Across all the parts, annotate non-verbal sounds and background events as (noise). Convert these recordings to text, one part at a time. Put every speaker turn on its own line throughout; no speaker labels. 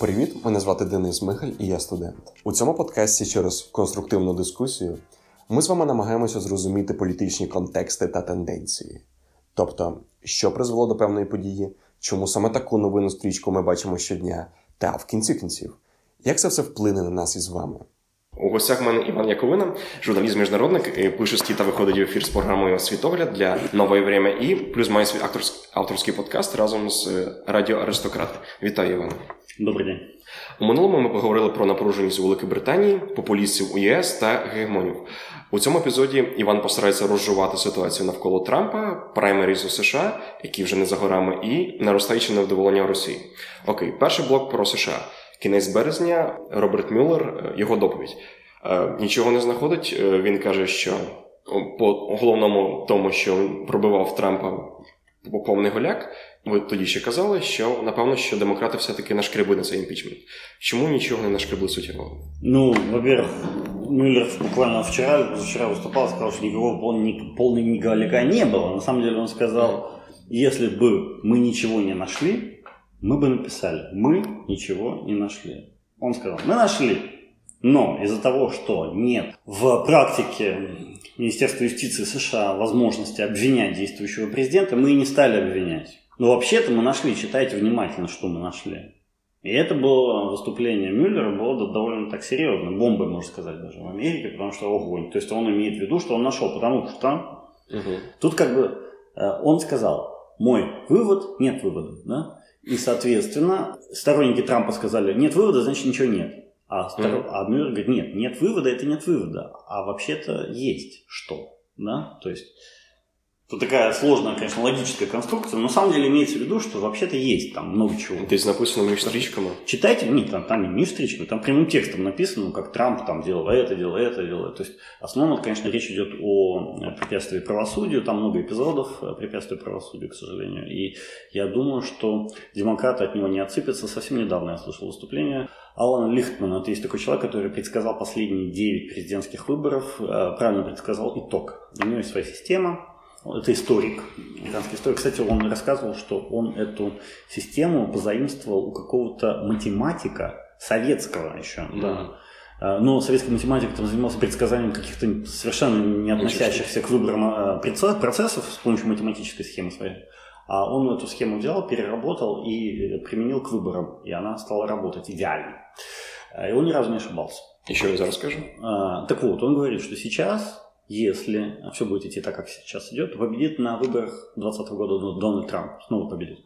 Привіт, мене звати Денис Михаль і я студент. У цьому подкасті через конструктивну дискусію ми з вами намагаємося зрозуміти політичні контексти та тенденції. Тобто, що призвело до певної події, чому саме таку новину стрічку ми бачимо щодня, та в кінці кінців, як це все вплине на нас із вами.
У гостях в мене Іван Яковина, журналіст міжнародник, пише стій та виходить в ефір з програмою Світогляд для нової время і плюс має свій авторський, авторський подкаст разом з Радіо Аристократ. Вітаю Івана.
Добрий день.
У минулому ми поговорили про напруженість у Великій Британії, популістів у ЄС та гегемонів. У цьому епізоді Іван постарається розжувати ситуацію навколо Трампа, праймеріз у США, які вже не за горами, і наростаюче невдоволення Росії. Окей, перший блок про США. Кінець березня Роберт Мюллер, його доповідь. Нічого не знаходить. Він каже, що по головному тому, що пробивав Трампа повний голяк, ви тоді ще казали, що напевно, що демократи все-таки нашкребли на цей імпічмент. Чому нічого не нашкребли суттєвого?
Ну, во-первых, Мюллер буквально вчера, вчера выступал, сказал, что никакого полной, полной голяка не было. На самом деле он сказал, если бы мы ничего не нашли, Мы бы написали, мы ничего не нашли. Он сказал, мы нашли, но из-за того, что нет в практике Министерства юстиции США возможности обвинять действующего президента, мы и не стали обвинять. Но вообще-то мы нашли, читайте внимательно, что мы нашли. И это было выступление Мюллера было довольно так серьезно, бомбой, можно сказать, даже в Америке, потому что огонь. То есть он имеет в виду, что он нашел, потому что угу. тут как бы он сказал, мой вывод, нет вывода, да? И, соответственно, сторонники Трампа сказали, нет вывода, значит ничего нет. А, mm-hmm. а Мюллер говорит, нет, нет вывода, это нет вывода. А вообще-то есть что. Да? То есть Тут такая сложная, конечно, логическая конструкция, но на самом деле имеется в виду, что вообще-то есть там много чего.
То есть написано межстричками?
Читайте, нет, там, там не межстричками, там прямым текстом написано, как Трамп там делал это, делал это, делал это. То есть основном, конечно, речь идет о препятствии правосудию, там много эпизодов препятствия правосудию, к сожалению. И я думаю, что демократы от него не отсыпятся. Совсем недавно я слышал выступление Алана Лихтмана, это есть такой человек, который предсказал последние 9 президентских выборов, правильно предсказал итог. У него есть своя система, это историк, американский историк. Кстати, он рассказывал, что он эту систему позаимствовал у какого-то математика советского еще. Mm-hmm. Да. Но советский математик там занимался предсказанием каких-то совершенно не относящихся к выборам а, процессов с помощью математической схемы своей. А он эту схему взял, переработал и применил к выборам. И она стала работать идеально. И он ни разу не ошибался.
Еще раз расскажу.
А, так вот, он говорит, что сейчас если все будет идти так, как сейчас идет, победит на выборах 2020 года Дональд Трамп. Снова победит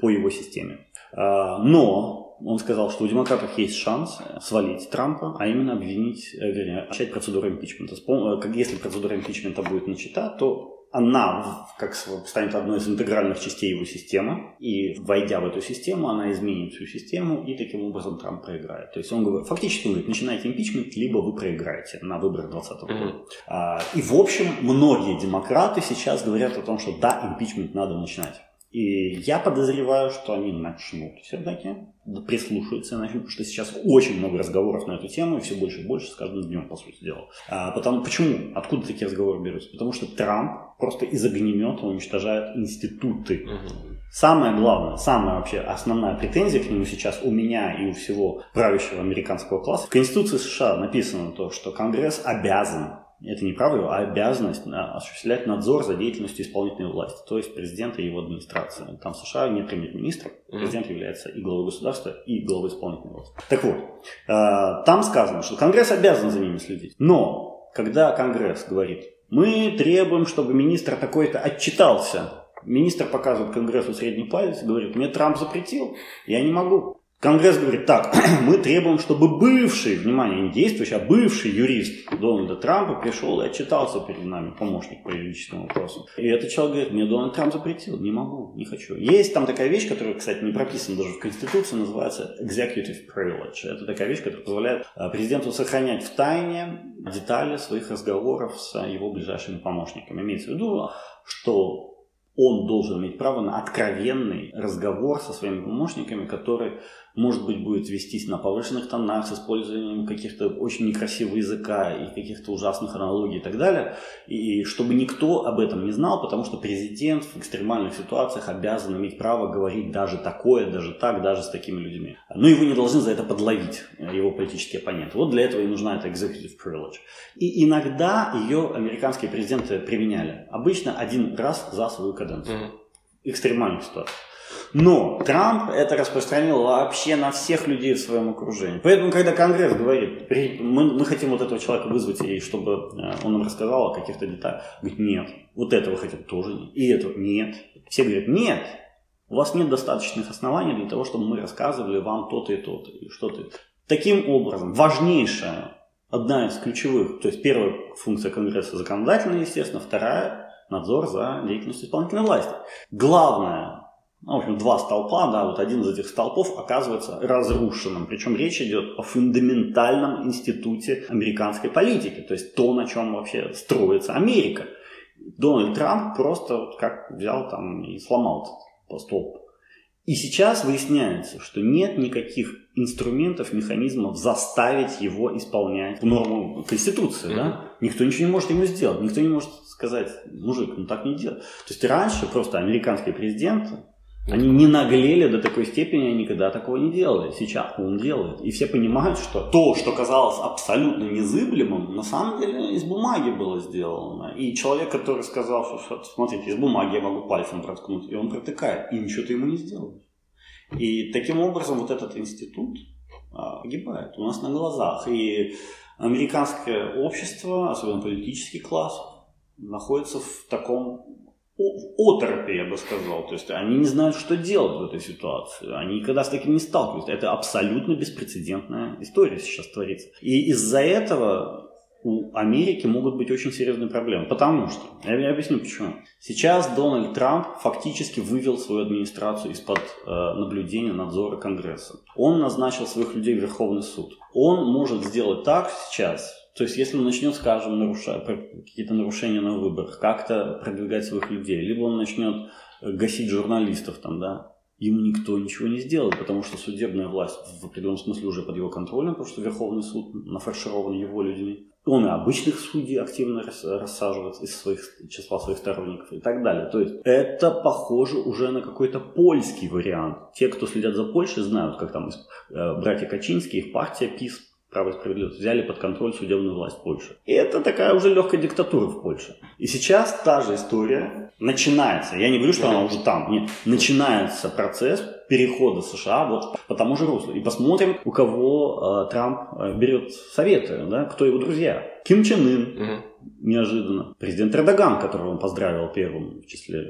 по его системе. А, но он сказал, что у демократов есть шанс свалить Трампа, а именно обвинить, э, вернее, начать процедуру импичмента. Э, если процедура импичмента будет начата, то она как станет одной из интегральных частей его системы, и войдя в эту систему, она изменит всю систему, и таким образом Трамп проиграет. То есть он говорит, фактически он говорит, начинайте импичмент, либо вы проиграете на выборах 2020 года. Mm-hmm. И в общем, многие демократы сейчас говорят о том, что да, импичмент надо начинать. И я подозреваю, что они начнут все-таки начнут, потому что сейчас очень много разговоров на эту тему, и все больше и больше с каждым днем, по сути дела. А, потому, почему? Откуда такие разговоры берутся? Потому что Трамп просто из огнемета уничтожает институты. Угу. Самое главное, самая вообще основная претензия к нему сейчас у меня и у всего правящего американского класса. В Конституции США написано то, что Конгресс обязан это не право, а обязанность осуществлять надзор за деятельностью исполнительной власти, то есть президента и его администрации. Там в США нет премьер-министра, президент является и главой государства, и главой исполнительной власти. Так вот, э, там сказано, что Конгресс обязан за ними следить. Но когда Конгресс говорит, мы требуем, чтобы министр такой-то отчитался, министр показывает Конгрессу средний палец и говорит, мне Трамп запретил, я не могу. Конгресс говорит, так, (clears throat) мы требуем, чтобы бывший, внимание, не действующий, а бывший юрист Дональда Трампа пришел и отчитался перед нами, помощник по юридическим вопросам. И этот человек говорит, мне Дональд Трамп запретил, не могу, не хочу. Есть там такая вещь, которая, кстати, не прописана даже в Конституции, называется executive privilege. Это такая вещь, которая позволяет а, президенту сохранять в тайне детали своих разговоров с его ближайшими помощниками. Имеется в виду, что он должен иметь право на откровенный разговор со своими помощниками, который может быть, будет вестись на повышенных тонах с использованием каких-то очень некрасивого языка и каких-то ужасных аналогий и так далее. И чтобы никто об этом не знал, потому что президент в экстремальных ситуациях обязан иметь право говорить даже такое, даже так, даже с такими людьми. Но его не должны за это подловить, его политические оппоненты. Вот для этого и нужна эта executive privilege. И иногда ее американские президенты применяли. Обычно один раз за свою каденцию. Mm-hmm. Экстремальных ситуациях. Но Трамп это распространил вообще на всех людей в своем окружении. Поэтому, когда Конгресс говорит, мы, мы хотим вот этого человека вызвать, и чтобы э, он нам рассказал о каких-то деталях, говорит, нет, вот этого хотят тоже и этого нет. Все говорят, нет, у вас нет достаточных оснований для того, чтобы мы рассказывали вам то-то и то-то, и что-то. Таким образом, важнейшая, одна из ключевых, то есть первая функция Конгресса законодательная, естественно, вторая надзор за деятельностью исполнительной власти. Главное ну, в общем, два столпа, да, вот один из этих столпов оказывается разрушенным. Причем речь идет о фундаментальном институте американской политики, то есть то, на чем вообще строится Америка. Дональд Трамп просто вот как взял там и сломал этот столб. И сейчас выясняется, что нет никаких инструментов, механизмов заставить его исполнять норму Конституции. Mm-hmm. Да? Никто ничего не может ему сделать. Никто не может сказать, мужик, ну так не делай. То есть раньше просто американские президенты они не наглели до такой степени, они никогда такого не делали. Сейчас он делает. И все понимают, что то, что казалось абсолютно незыблемым, на самом деле из бумаги было сделано. И человек, который сказал, что смотрите, из бумаги я могу пальцем проткнуть, и он протыкает, и ничего ты ему не сделаешь. И таким образом вот этот институт а, погибает у нас на глазах. И американское общество, особенно политический класс, находится в таком оторопи, я бы сказал. То есть они не знают, что делать в этой ситуации. Они никогда с таким не сталкиваются. Это абсолютно беспрецедентная история сейчас творится. И из-за этого у Америки могут быть очень серьезные проблемы. Потому что, я, я объясню почему. Сейчас Дональд Трамп фактически вывел свою администрацию из-под э, наблюдения, надзора Конгресса. Он назначил своих людей в Верховный суд. Он может сделать так сейчас, то есть, если он начнет, скажем, нарушать какие-то нарушения на выборах, как-то продвигать своих людей, либо он начнет э, гасить журналистов там, да, ему никто ничего не сделает, потому что судебная власть в определенном смысле уже под его контролем, потому что Верховный суд нафарширован его людьми. Он и обычных судей активно рассаживает из своих, числа своих сторонников и так далее. То есть это похоже уже на какой-то польский вариант. Те, кто следят за Польшей, знают, как там э, братья Качинские, их партия ПИС право и справедливость, взяли под контроль судебную власть Польши. И это такая уже легкая диктатура в Польше. И сейчас та же история начинается. Я не говорю, что она уже там. Нет, начинается процесс перехода США вот по тому же руслу. И посмотрим, у кого э, Трамп э, берет советы, да, кто его друзья. Ким Чен Ын, угу. Неожиданно. Президент Эрдоган, которого он поздравил первым в числе,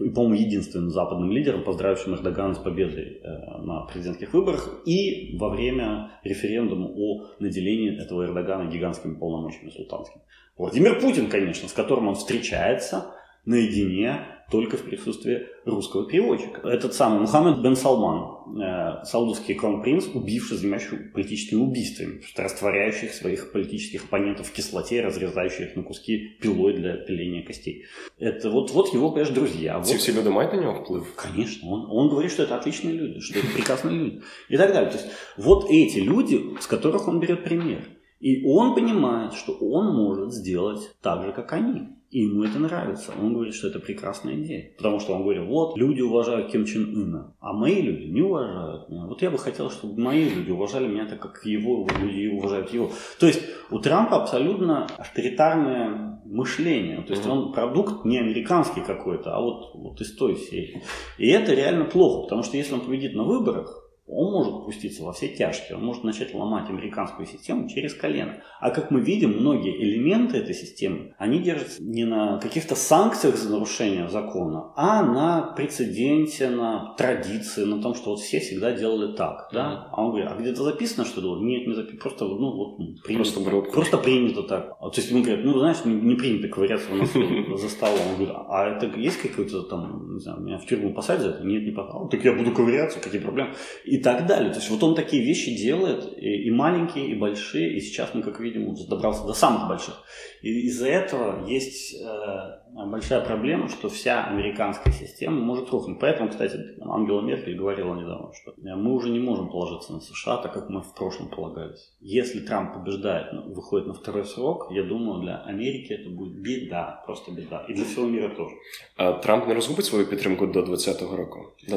и, по-моему, единственным западным лидером, поздравившим Эрдогана с победой э, на президентских выборах и во время референдума о наделении этого Эрдогана гигантскими полномочиями султанскими. Владимир Путин, конечно, с которым он встречается наедине только в присутствии русского переводчика. Этот самый Мухаммед бен Салман, э, саудовский кронпринц, убивший, занимающий политическими убийствами, растворяющих своих политических оппонентов в кислоте, разрезающих их на куски пилой для пиления костей. Это вот, вот его, конечно, друзья. Вот...
все имеют на него вплыв?
Конечно. Он, он говорит, что это отличные люди, что это прекрасные люди. И так далее. То есть вот эти люди, с которых он берет пример. И он понимает, что он может сделать так же, как они. И ему это нравится. Он говорит, что это прекрасная идея. Потому что он говорит, вот, люди уважают Ким Чен Ына, а мои люди не уважают меня. Вот я бы хотел, чтобы мои люди уважали меня так, как его люди уважают его. То есть у Трампа абсолютно авторитарное мышление. То есть он продукт не американский какой-то, а вот, вот из той серии. И это реально плохо, потому что если он победит на выборах, он может пуститься во все тяжкие, он может начать ломать американскую систему через колено. А как мы видим, многие элементы этой системы, они держатся не на каких-то санкциях за нарушение закона, а на прецеденте, на традиции, на том, что вот все всегда делали так. Да? А он говорит, а где-то записано, что было? Нет, не записано. Просто, ну, вот, принято, просто, просто принято так. А, то есть ему говорят, ну, знаешь, не, не принято ковыряться у нас (laughs) за столом. Он говорит, а это есть какой-то там, не знаю, меня в тюрьму посадят за это? Нет, не попал. Так я буду ковыряться, какие проблемы? И так далее. То есть вот он такие вещи делает, и, и маленькие, и большие, и сейчас мы, как видим, добрался до самых больших. И из-за этого есть э, большая проблема, что вся американская система может рухнуть. Поэтому, кстати, Ангела Меркель говорила недавно, что мы уже не можем положиться на США, так как мы в прошлом полагались. Если Трамп побеждает, ну, выходит на второй срок, я думаю, для Америки это будет беда, просто беда. И для всего мира тоже.
А Трамп не розгубить свою підтримку до 2020 року? До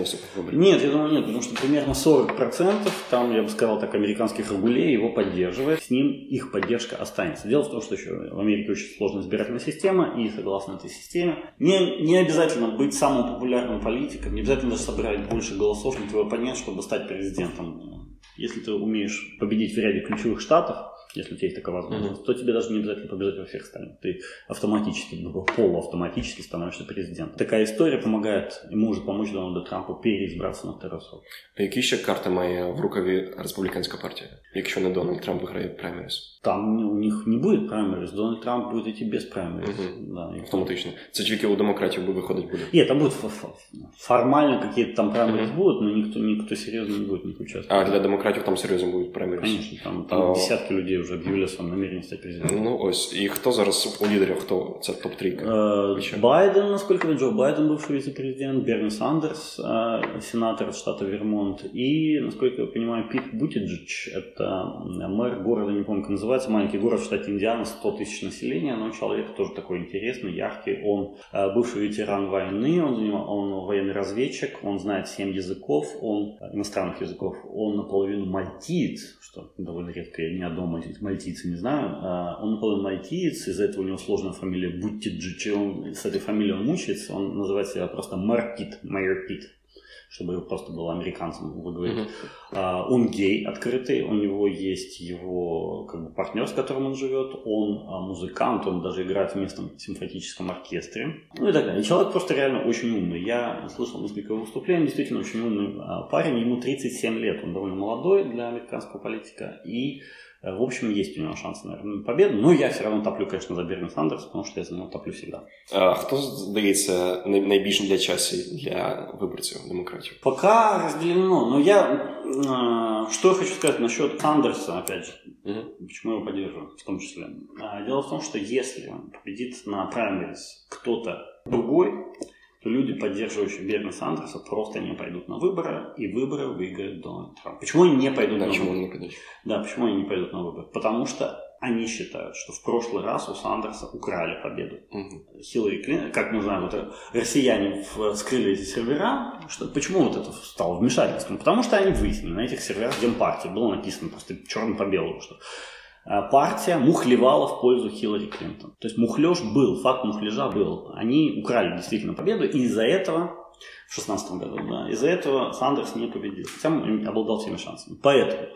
Нет, я думаю, нет, потому что примерно 40% там, я бы сказал так, американских регулей его поддерживает. С ним их поддержка останется. Дело в том, что еще в Америке очень сложная избирательная система, и согласно этой системе, не, не обязательно быть самым популярным политиком, не обязательно даже собирать больше голосов на твой оппонент, чтобы стать президентом. Если ты умеешь победить в ряде ключевых штатов, если у тебя есть такая возможность, mm-hmm. то тебе даже не обязательно побежать во всех остальных. Ты автоматически, ну, полуавтоматически становишься президентом. Такая история помогает и может помочь Дональду Трампу переизбраться на второй срок.
А які ще карти має в рукаві республіканська партія, якщо не Дональд Трамп виграє праймерис?
Там у них не будет праймерис, Дональд Трамп будет идти без праймерис.
Угу. Да, Автоматично. Це тільки у демократів би виходить буде?
Нет, там будут формально какие-то там праймерис угу. будут, но никто, никто серьезно не будет в них участвовать.
А для демократів там серйозно будуть праймерис?
Конечно, там, там а... десятки людей вже об'явили своє намірення стати президентом.
Ну ось. І хто зараз у лідерів, хто це топ-3?
Э, Байден, насколько я Джо Байден, бывший вице-президент, Берни Сандерс, э, сенатор штата Вермонт, и, насколько я понимаю, Пит Бутиджич, это мэр города, не помню, как называется, маленький город в штате Индиана, 100 тысяч населения, но человек тоже такой интересный, яркий, он э, бывший ветеран войны, он, занимал, он военный разведчик, он знает 7 языков, он иностранных языков, он наполовину мальтиец, что довольно редко, я ни одного мальтийца не знаю. А, он наполовину мальтиец, из-за этого у него сложная фамилия Буттиджичи, он с этой фамилией он мучается, он называет себя просто Маркит, Майор Пит чтобы его просто было американцем выговорить. Uh-huh. Uh, он гей открытый, у него есть его как бы, партнер, с которым он живет, он uh, музыкант, он даже играет в местном симфоническом оркестре. Ну и так далее. И человек просто реально очень умный. Я слышал несколько выступлений, действительно очень умный парень, ему 37 лет, он довольно молодой для американского политика, и в общем, есть у него шанс на победу. Но я все равно топлю, конечно, за Берни Сандерс, потому что я за него топлю всегда.
А хто здається найбільш для часу для виборців демократів?
Пока разделено. Но я э, что я хочу сказать насчет Сандерса, опять же, угу. почему я его поддерживаю, в том числе. А, дело в том, что если победит на праймерис кто-то другой, то люди, поддерживающие Берни Сандерса, просто не пойдут на выборы, и выборы выиграет Дональд Трамп. Почему они не пойдут
да,
на
почему
выборы?
Не
да, почему они не пойдут на выборы? Потому что они считают, что в прошлый раз у Сандерса украли победу. Угу. Хиллари Клинтон, как мы знаем, вот россияне вскрыли эти сервера. Что, почему вот это стало вмешательством? Потому что они выяснили на этих серверах Демпартии было написано просто черным по белому, что партия мухлевала в пользу Хиллари Клинтон. То есть мухлеж был, факт мухляжа был. Они украли действительно победу, и из-за этого, в 2016 году, да, из-за этого Сандерс не победил. Хотя обладал всеми шансами. Поэтому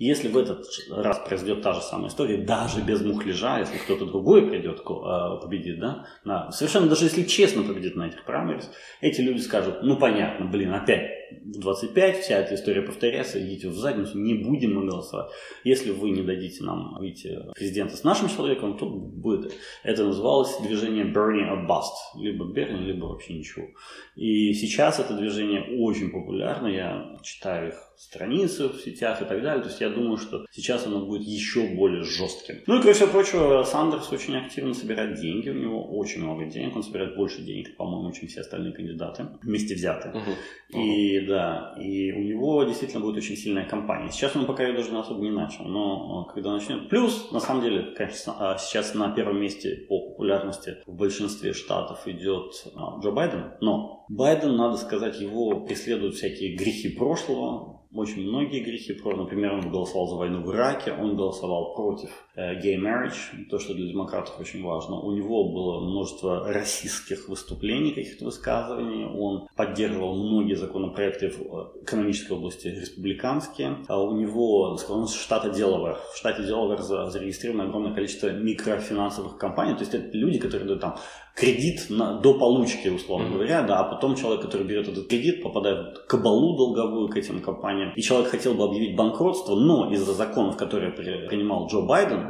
если в этот раз произойдет та же самая история, даже без мухляжа, если кто-то другой придет, э, победит, да, на, совершенно даже если честно победит на этих праймерис, эти люди скажут, ну понятно, блин, опять в 25 вся эта история повторяется, идите в задницу, не будем мы голосовать. Если вы не дадите нам выйти президента с нашим человеком, то будет. Это называлось движение Bernie or Bust. Либо Берни, либо вообще ничего. И сейчас это движение очень популярно. Я читаю их страницы в сетях и так далее. То есть я думаю, что сейчас оно будет еще более жестким. Ну и, кроме всего прочего, Сандерс очень активно собирает деньги. У него очень много денег. Он собирает больше денег, по-моему, чем все остальные кандидаты вместе взятые. Uh-huh. И да, и у него действительно будет очень сильная компания. Сейчас он пока ее даже особо не начал, но когда начнет... Плюс, на самом деле, конечно, а, сейчас на первом месте по популярности в большинстве штатов идет а, Джо Байден, но Байден, надо сказать, его преследуют всякие грехи прошлого, очень многие грехи. Например, он голосовал за войну в Ираке, он голосовал против э, gay marriage, то, что для демократов очень важно. У него было множество расистских выступлений, каких-то высказываний. Он поддерживал многие законопроекты в э, экономической области республиканские. А у него, из штата Делавер. В штате Делавер зарегистрировано огромное количество микрофинансовых компаний. То есть это люди, которые дают там кредит на, до получки, условно mm-hmm. говоря, да, а потом человек, который берет этот кредит, попадает в кабалу долговую к этим компаниям, и человек хотел бы объявить банкротство, но из-за законов, которые принимал Джо Байден,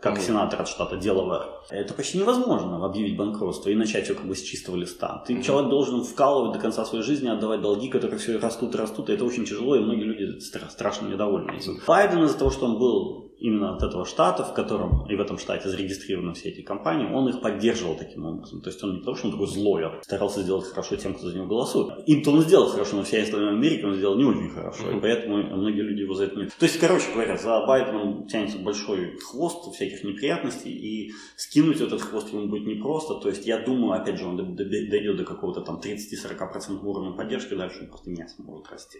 как
Мгм.
сенатор от штата Делавэр. Это почти невозможно объявить банкротство и начать все как бы с чистого листа. Ты человек должен вкалывать до конца своей жизни, отдавать долги, которые все растут и растут, и это очень тяжело, и многие люди стра- страшно недовольны этим. Байден из-за того, что он был именно от этого штата, в котором и в этом штате зарегистрированы все эти компании, он их поддерживал таким образом. То есть он не потому, что он такой злой, а старался сделать хорошо тем, кто за него голосует. Им-то он сделал хорошо, но вся остальная Америка он сделал не очень хорошо. И поэтому многие люди его за это не... То есть, короче говоря, за Байденом тянется большой хвост всяких неприятностей, и скинуть этот хвост ему будет непросто. То есть, я думаю, опять же, он д- д- дойдет до какого-то там 30-40% уровня поддержки, дальше он просто не сможет расти.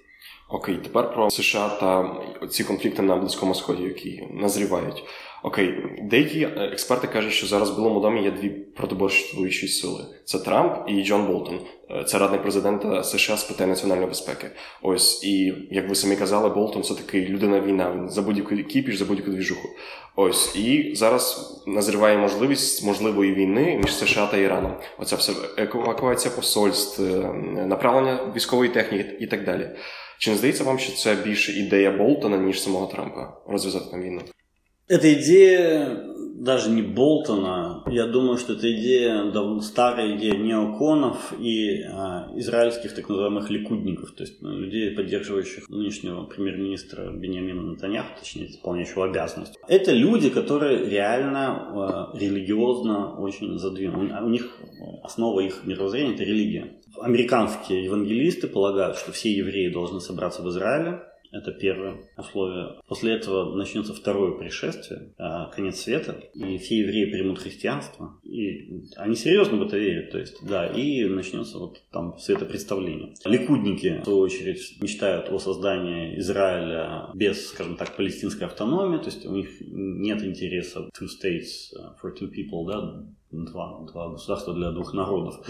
Окей, тепер про США та ці конфлікти на Близькому Сході, які назрівають. Окей, деякі е, експерти кажуть, що зараз в Білому домі є дві протиборствуючі сили: це Трамп і Джон Болтон. Е, Це радник президента США з питань національної безпеки. Ось і як ви самі казали, Болтон це такий людина війна. Він за будь-яку кіпіш, за будь-яку двіжуху. Ось і зараз назріває можливість можливої війни між США та Іраном. Оця все евакуація посольств, е, направлення військової техніки і так далі. Чи не здається вам, що це більше ідея Болтона, ніж самого Трампа розв'язати там війну?
Эта идея даже не Болтона, я думаю, что это идея, давно старая идея неоконов и а, израильских так называемых ликудников, то есть ну, людей, поддерживающих нынешнего премьер-министра Бениамина Натаньяху, точнее, исполняющего обязанности. Это люди, которые реально а, религиозно очень задвинуты. У них основа их мировоззрения – это религия. Американские евангелисты полагают, что все евреи должны собраться в Израиле, это первое условие. После этого начнется второе пришествие, а, конец света, и все евреи примут христианство. И они серьезно в это верят, то есть, да, и начнется вот там светопредставление. Ликудники, в свою очередь, мечтают о создании Израиля без, скажем так, палестинской автономии, то есть у них нет интереса two states uh, for two people, да, два, два государства для двух народов.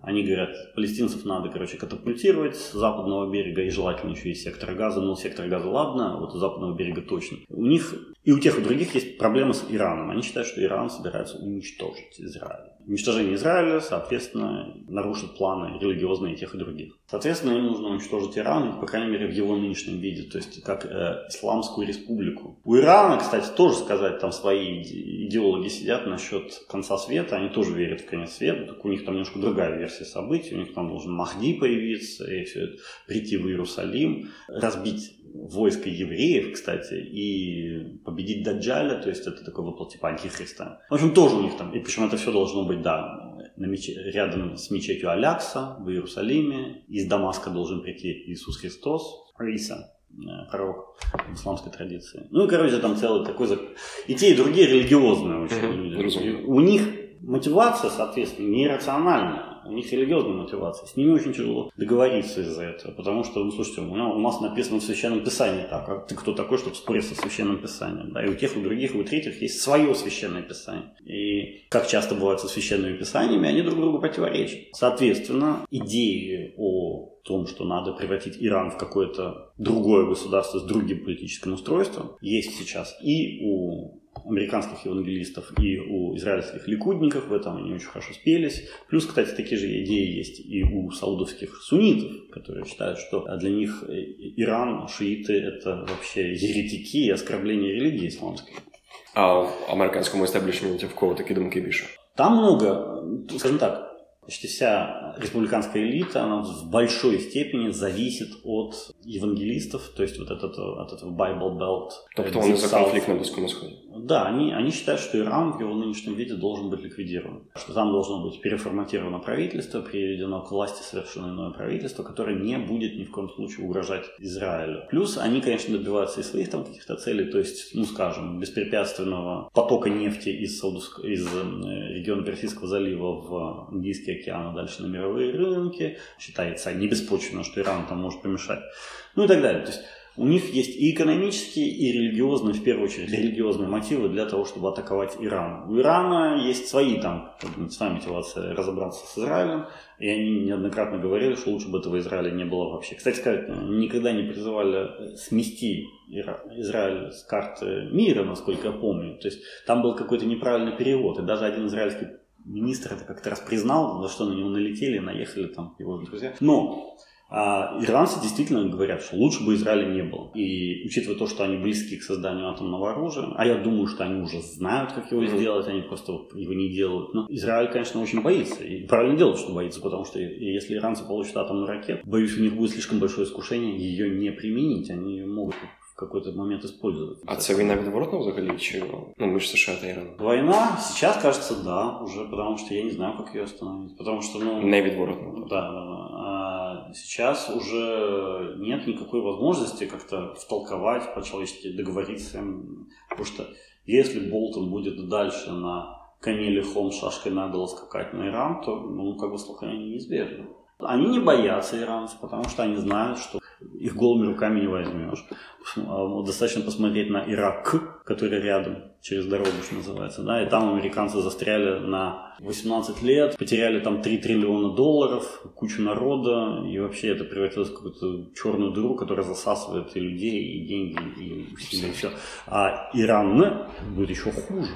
Они говорят, палестинцев надо, короче, катапультировать с западного берега, и желательно еще и сектора газа, но сектор газа ладно, вот у западного берега точно. У них и у тех, и у других есть проблемы с Ираном. Они считают, что Иран собирается уничтожить Израиль. Уничтожение Израиля, соответственно, нарушит планы религиозные тех, и других. Соответственно, им нужно уничтожить Иран, по крайней мере, в его нынешнем виде, то есть как э, исламскую республику. У Ирана, кстати, тоже сказать, там свои иде- идеологи сидят насчет конца света, они тоже верят в конец света, только у них там немножко другая версия событий, у них там должен Махди появиться, и все это, прийти в Иерусалим, разбить войско евреев, кстати, и победить Даджаля, то есть это такой воплот типа антихриста. В общем, тоже у них там, и причем это все должно быть, да, на мече- рядом с мечетью Алякса в Иерусалиме. Из Дамаска должен прийти Иисус Христос, Иса, э, пророк в исламской традиции. Ну и, короче, там целый такой... И те, и другие религиозные очень люди. у них мотивация, соответственно, нерациональная. У них религиозная мотивация. С ними очень тяжело договориться из-за этого. Потому что, ну, слушайте, у, меня, у нас написано в Священном Писании так. А ты кто такой, чтобы спорить со Священным Писанием? Да? И у тех, и у других, и у третьих есть свое Священное Писание. И, как часто бывает со Священными Писаниями, они друг другу противоречат. Соответственно, идеи о том, что надо превратить Иран в какое-то другое государство с другим политическим устройством, есть сейчас и у американских евангелистов и у израильских ликудников, в этом они очень хорошо спелись. Плюс, кстати, такие же идеи есть и у саудовских суннитов, которые считают, что для них э, Иран, шииты – это вообще еретики и оскорбление религии исламской.
А в американському естеблішменті в кого такі думки більше?
Там много, скажем так, почти вся республиканская элита, она в большой степени зависит от евангелистов, то есть вот этот, от этого Bible Belt.
Тобто вони за
South.
конфлікт на Близькому Сході.
Да, они, они считают, что Иран в его нынешнем виде должен быть ликвидирован. Что там должно быть переформатировано правительство, приведено к власти совершенно иное правительство, которое не будет ни в коем случае угрожать Израилю. Плюс они, конечно, добиваются и своих там каких-то целей, то есть, ну, скажем, беспрепятственного потока нефти из, Саудовск- из э, региона Персидского залива в Индийский океан, а дальше на мировые рынки. Считается небеспочвенно, что Иран там может помешать. Ну и так далее. То есть у них есть и экономические, и религиозные, в первую очередь, религиозные мотивы для того, чтобы атаковать Иран. У Ирана есть свои там, как бы, своя мотивация разобраться с Израилем, и они неоднократно говорили, что лучше бы этого Израиля не было вообще. Кстати сказать, никогда не призывали смести Израиль с карты мира, насколько я помню. То есть там был какой-то неправильный перевод, и даже один израильский министр это как-то раз признал, за что на него налетели, наехали там его друзья. Но А иранцы действительно говорят, что лучше бы Израиля не было. И учитывая то, что они близки к созданию атомного оружия, а я думаю, что они уже знают, как его сделать, они просто его не делают. Но Израиль, конечно, очень боится. И правильно делают, что боится, потому что если иранцы получат атомную ракету, боюсь, у них будет слишком большое искушение ее не применить. Они ее могут в какой-то момент использовать.
А це війна відворотна взагалі? Чи ну, между США и Ираном?
Война сейчас, кажется, да, уже потому что я не знаю, как ее остановить. Потому что, ну...
Не відворотна.
Да, да, да. А сейчас уже нет никакой возможности как-то втолковать по-человечески, договориться. Потому что если Болтон будет дальше на коне лихом шашкой наголо скакать на Иран, то, ну, как бы столкновение неизбежно. Они не боятся иранцев, потому что они знают, что их голыми руками не возьмешь. А, достаточно посмотреть на Ирак, который рядом, через дорогу, что называется. Да, и там американцы застряли на 18 лет, потеряли там 3 триллиона долларов, кучу народа, и вообще это превратилось в какую-то черную дыру, которая засасывает и людей, и деньги, и усилия, и все. А Иран будет еще хуже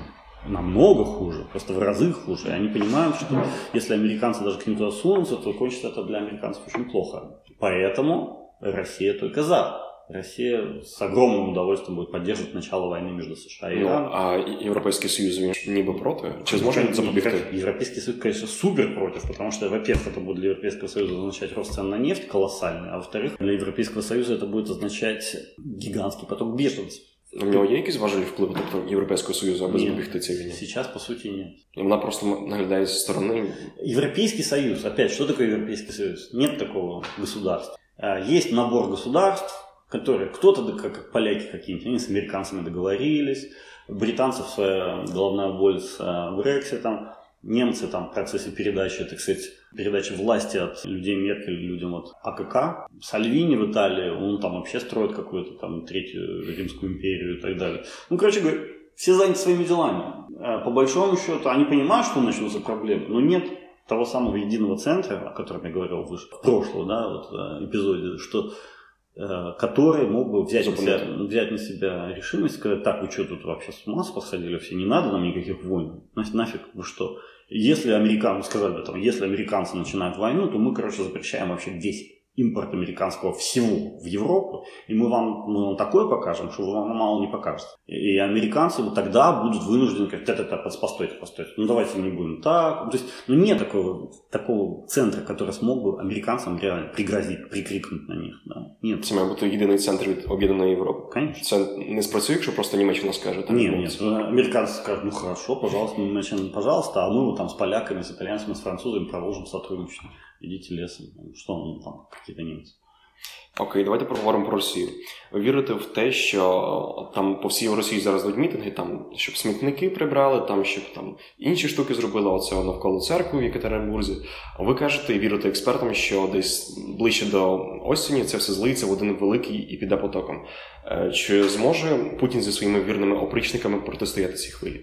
намного хуже, просто в разы хуже. И они понимают, что если американцы даже к ним туда сунутся, то кончится это для американцев очень плохо. Поэтому Россия только за. Россия с огромным удовольствием будет поддерживать начало войны между США и ну, Ираном.
Ну, а Европейский Союз він ніби проти? Чи зможе він запобігти?
Европейский Союз, конечно, супер против, потому что, во-первых, это будет для Европейского Союза означать рост цен на нефть колоссальный, а во-вторых, для Европейского Союза это будет означать гигантский поток беженцев.
У нього є якісь важелі впливу тобто Європейського Союзу, аби запобігти цій війні?
Сейчас, по сути, нет.
И она просто наглядает со стороны.
Европейский Союз, опять, что такое Европейский Союз? Нет такого государства. А, есть набор государств, которые кто-то, как поляки какие-нибудь, они с американцами договорились, британцев своя головная боль с а, Брекситом, немцы там в процессе передачи, так сказать, передачи власти от людей Меркель людям от АКК. Сальвини в Италии, он там вообще строит какую-то там третью Римскую империю и так далее. Ну, короче говоря, все заняты своими делами. А по большому счету, они понимают, что начнутся проблемы, но нет того самого единого центра, о котором я говорил выше, в прошлом да, вот, э, эпизоде, что Э, который мог бы взять на, себя, взять на себя решимость, сказать, так, вы что тут вообще с ума посходили все, не надо нам никаких войн, значит, нафиг вы что. Если американцы, сказали бы, там, если американцы начинают войну, то мы, короче, запрещаем вообще весь импорт американского всего в Европу, и мы вам, мы вам такое покажем, что вы вам мало не покажете. И американцы вот тогда будут вынуждены говорить, это, это, постойте, постойте, ну давайте не будем так. То есть, ну нет такого, такого центра, который смог бы американцам реально пригрозить, прикрикнуть на них. Да? Нет.
Це має бути єдиний центр від об'єднаної Європи.
Конечно.
Це не спрацює, якщо просто Німеччина скаже.
Так, нет, нет. Американцы скажут, ну хорошо, пожалуйста, Німеччина, пожалуйста, а мы вот там с поляками, с итальянцами, с французами продолжим сотрудничать Ідіть лісом. Що ну, там, якісь німці.
Окей, давайте поговоримо про Росію. Ви вірите в те, що там по всій Росії зараз йдуть мітинги, там щоб смітники прибрали, там щоб там інші штуки зробили оце навколо церкви в Єкатеринбурзі. Ви кажете вірите експертам, що десь ближче до осені це все злиється в один великий і піде потоком. Е, чи зможе Путін зі своїми вірними опричниками протистояти цій хвилі?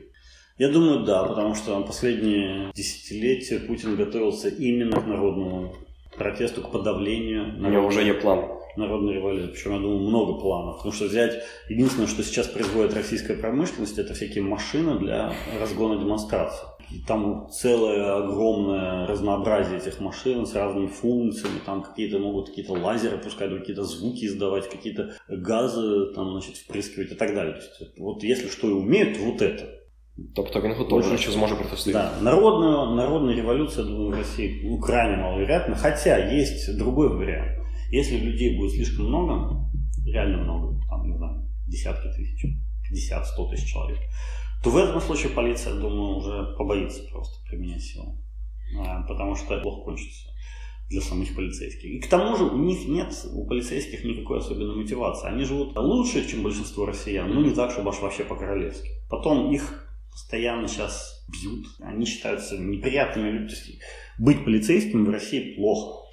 Я думаю, да, потому что последние десятилетия Путин готовился именно к народному протесту, к подавлению.
У него уже есть план.
Народной революции. Причем, я думаю, много планов. Потому что взять... Единственное, что сейчас производит российская промышленность, это всякие машины для разгона демонстраций. И там целое огромное разнообразие этих машин с разными функциями. Там какие-то могут какие-то лазеры пускать, какие-то звуки издавать, какие-то газы там, значит, впрыскивать и так далее. То есть, вот если что и умеют, вот это.
Тобто він готовий, що зможе протистоять.
Да. Народную, народная революция, думаю, в России крайне маловероятна. Хотя есть другой вариант. Если людей будет слишком много, реально много, там, не знаю, десятки тысяч, 50-100 тысяч человек, то в этом случае полиция, думаю, уже побоится просто применять силу. А, потому что плохо кончится для самих полицейских. И к тому же у них нет, у полицейских никакой особенной мотивации. Они живут лучше, чем большинство россиян, но не так, чтобы аж вообще по-королевски. Потом их постоянно сейчас бьют. Они считаются неприятными людьми. То есть быть полицейским в России плохо.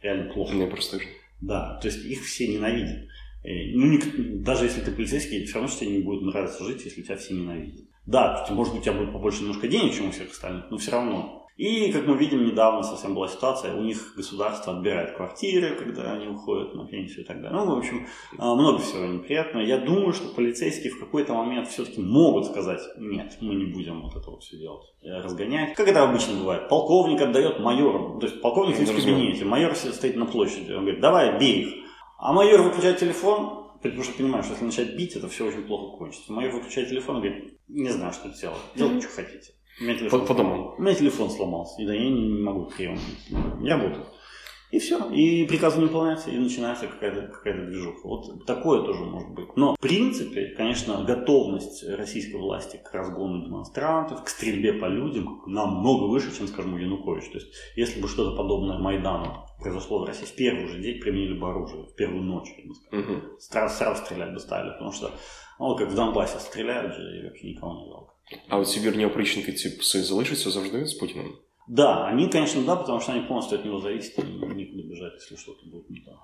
Реально плохо.
Не просто.
Да, то есть их все ненавидят. Э, ну, даже если ты полицейский, все равно что тебе не будет нравиться жить, если тебя все ненавидят. Да, может быть, у тебя будет побольше немножко денег, чем у всех остальных, но все равно. И, как мы видим, недавно совсем была ситуация, у них государство отбирает квартиры, когда они уходят на пенсию и так далее. Ну, в общем, а, много всего неприятного. Я думаю, что полицейские в какой-то момент все-таки могут сказать, нет, мы не будем вот это вот все делать, разгонять. Как это обычно бывает. Полковник отдает майору, то есть полковник в кабинете, майор стоит на площади, он говорит, давай, бей их. А майор выключает телефон, потому что понимаю, что если начать бить, это все очень плохо кончится. Майор выключает телефон и говорит, не знаю, что делать, делайте, что хотите. Меня телефон,
По, по дому.
У меня телефон сломался, и да, я не, могу прием, не работает. И все. И приказ не выполняется, и начинается какая-то какая движуха. Вот такое тоже может быть. Но в принципе, конечно, готовность российской власти к разгону демонстрантов, к стрельбе по людям намного выше, чем, скажем, у Януковича. То есть, если бы что-то подобное Майдану произошло в России, в первый же день применили бы оружие, в первую ночь, я бы сказал. Угу. Сразу, сразу стрелять бы стали, потому что, ну, как в Донбассе стреляют же, и вообще никого не жалко.
А от ці вірні опричники, ці пси залишаться завжди з Путіним?
Да, они, конечно, да, потому что они полностью от него зависят, и никуда бежать, если что-то будет не так.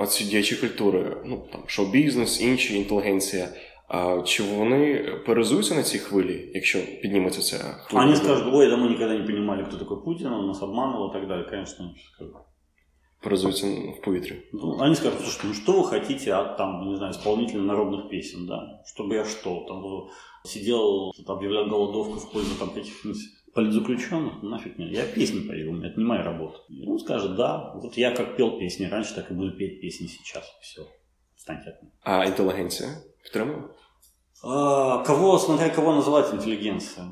А, ці діячі культури, ну там шоу-бізнес, інші інтелігенція. А чи вони перезуються на цій хвилі, якщо підніметься ця хвиля?
Они скажут, ой, да мы никогда не понимали, кто такой Путин, он нас обманывал и так далее, конечно, скажут.
Перезуются в повітрі.
Ну, они скажут, слушайте, ну что вы хотите от, там, не знаю, исполнителя народных песен, да? Чтобы я что, там, сидел, объявлял голодовку в пользу там каких-нибудь политзаключенных, нафиг мне, я песни пою, это не моя работа. И он скажет, да, вот я как пел песни раньше, так и буду петь песни сейчас, все, станьте от меня.
А інтелігенція підтримує?
А, кого, смотря кого называть интеллигенция?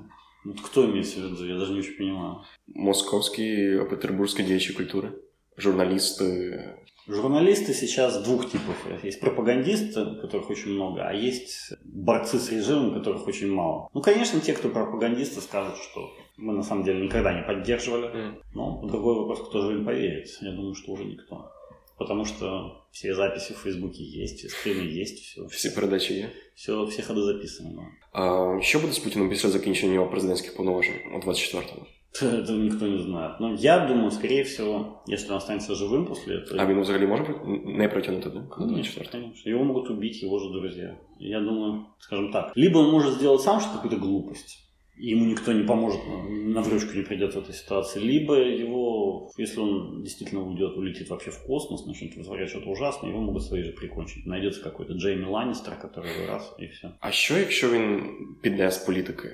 Вот кто имеется в виду, я даже не очень понимаю.
Московські, петербурзькі діячі культури, журналісти.
Журналисты сейчас двух типов. Есть пропагандисты, которых очень много, а есть борцы с режимом, которых очень мало. Ну, конечно, те, кто пропагандисты, скажут, что мы на самом деле никогда не поддерживали. Mm. Но другой вопрос, кто же им поверит. Я думаю, что уже никто. Потому что все записи в Фейсбуке есть, все стримы есть, все.
Всі передачі є.
Все, всі ходи записані. Да.
А що буде з Путіним після закінчення його президентських повноважень у 24-му? (laughs)
Это никто не знает. Но я думаю, скорее всего, если он останется живым после этого...
А він взагалі може не протянути, да?
Конечно, конечно. Его могут убить его же друзья. Я думаю, скажем так, либо он может сделать сам что-то, какую-то глупость, и ему никто не поможет, на вручку не придет в этой ситуации, либо его, если он действительно уйдет, улетит вообще в космос, начнет вытворять что-то ужасное, его могут свои же прикончить. Найдется какой-то Джейми Ланнистер, который раз, и все.
А що, якщо він піде з політики?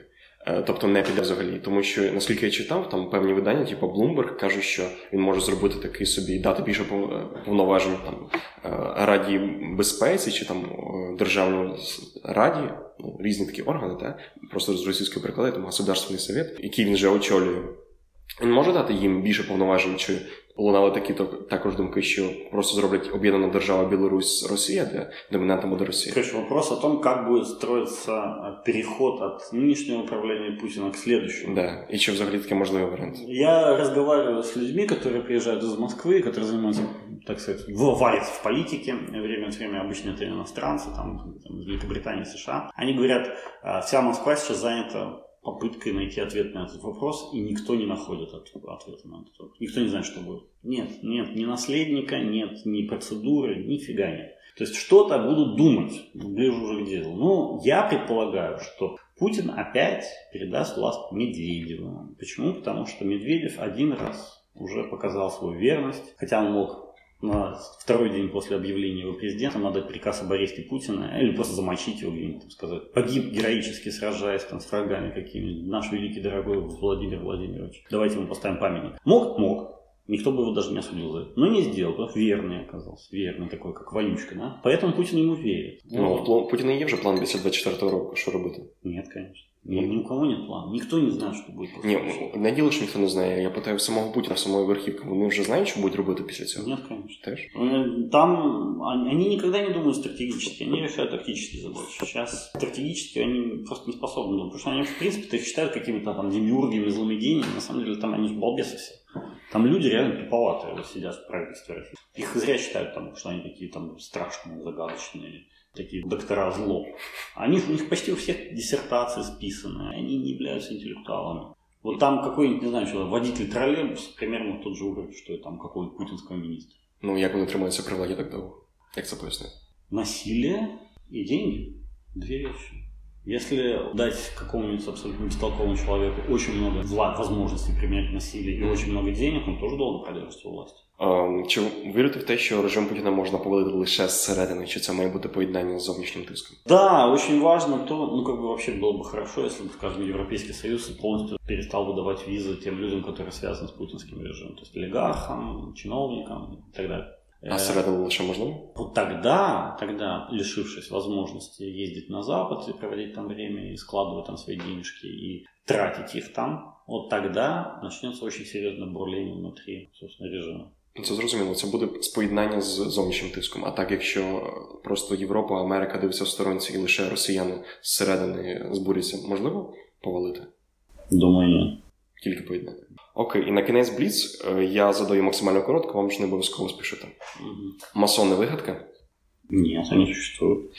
Тобто не піде взагалі, тому що наскільки я читав, там певні видання, типу Bloomberg, кажуть, що він може зробити такий собі дати більше повноважень там Раді безпеці чи там Державній раді, ну, різні такі органи, та просто з російської переклади, там Государственний совет, який він вже очолює. Він може дати їм більше повноважень, чи лунали такі також думки, що просто зроблять об'єднана держава Білорусь Росія, де доминантом буде Росія.
Короче, вопрос о том, как будет строиться переход от нынешнего управления Путина к следующему.
Да, и что взагалі таке можливий вариант.
Я разговариваю с людьми, которые приезжают из Москвы, которые занимаются, так сказать, варятся в политике, время от времени обычно это иностранцы, там, там из Великобритании, США. Они говорят, вся Москва сейчас занята попыткой найти ответ на этот вопрос, и никто не находит ответа на этот вопрос. Никто не знает, что будет. Нет, нет ни наследника, нет ни процедуры, нифига нет. То есть что-то будут думать, ближе уже к делу. Но я предполагаю, что Путин опять передаст власть Медведеву. Почему? Потому что Медведев один раз уже показал свою верность, хотя он мог на второй день после объявления его президентом надо приказ об аресте Путина или просто замочить его где-нибудь, сказать. Погиб героически, сражаясь там, с врагами какими-нибудь. Наш великий дорогой Владимир Владимирович. Давайте ему поставим памятник. Мог? Мог. Никто бы его даже не осудил за это. Но не сделал, потому что верный оказался. Верный такой, как вонючка, да? Поэтому Путин ему верит.
Ну, вот. Путина є вже план після 24 року, що робити?
Нет, конечно. Ни, ни у кого нет плана. Никто не знает, что будет
после Ні, не діло, що ніхто не знає. Я питаю самого Путіна, самої верхівки. Вони вже знають, що будуть робити після цього?
Нет, конечно.
Теж?
Там они никогда не думают стратегически, они решают тактические задачи. Сейчас стратегически они просто не способны думать, потому что они, в принципе, их считают какими-то там демиургами, злыми гениями. На самом деле там они же балбесы все. Там люди реально туповатые вот сидят в правительстве России. Их зря считают, там, что они такие там страшные, загадочные такие доктора зло. Они, у них почти у всех диссертации списаны, они не являются интеллектуалами. Вот там какой-нибудь, не знаю, что, водитель троллейбуса, примерно тот же уровень, что и там какого-нибудь путинского министра.
Ну, як вони тримаються при владі так довго? Як це пояснити?
Насилие и деньги. Две вещи. Если дать какому-нибудь абсолютно бестолковому человеку очень много зла, возможностей применять насилие и очень много денег, он тоже должен продержаться у власти.
А, чи вірите в те, що режим Путіна можна повалити лише зсередини, чи це має бути поєднання з зовнішнім тиском?
Да, очень важно то, ну как бы вообще было бы хорошо, если бы, скажем, Европейский Союз полностью перестал выдавать визы тем людям, которые связаны с путинским режимом, то есть олигархам, чиновникам и так далее.
А зсередини лише можливо?
Вот тогда, тогда, лишившись возможности ездить на Запад и проводить там время, и складывать там свои денежки, и тратить их там, вот тогда начнется очень серьезное бурление внутри, собственно, режима.
Це зрозуміло, це буде споєднання з зовнішнім тиском. А так, якщо просто Європа, Америка дивиться в сторонці і лише росіяни зсередини збуряться, можливо повалити?
Думаю, ні.
Тільки поєднання. Окей, і на кінець Бліц е, я задаю максимально коротко, вам ж не обов'язково спішити.
Мгм.
Масон не вигадка,
Нет, они существуют.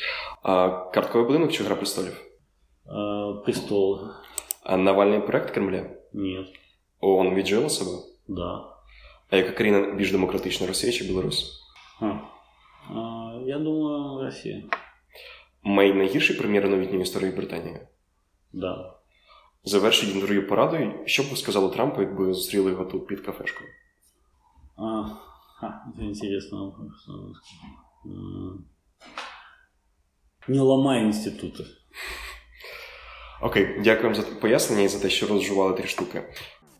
а картковий будинок чи гра престолів?
Э, Престол.
А Навальний проект Кремля?
Нет.
ООН віджила себе?
Да.
А яка країна більш демократична Росія чи Білорусь?
А. А, Я думаю, Россия.
Мей найгірший прем'єр новітньої історії Британії.
Да.
Завершить інтерв'ю порадою. Що б ви сказали Трампу, якби зустріли його тут під кафешкою?
А, ха, это интересный вопрос. М. Не ломай институты.
Окей, дякуємо за пояснення і за те, що розжували три штуки.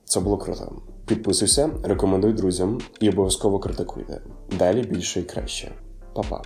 Це було круто. Підписуйся, рекомендуй друзям і обов'язково критикуйте. Далі більше і краще. Па-па.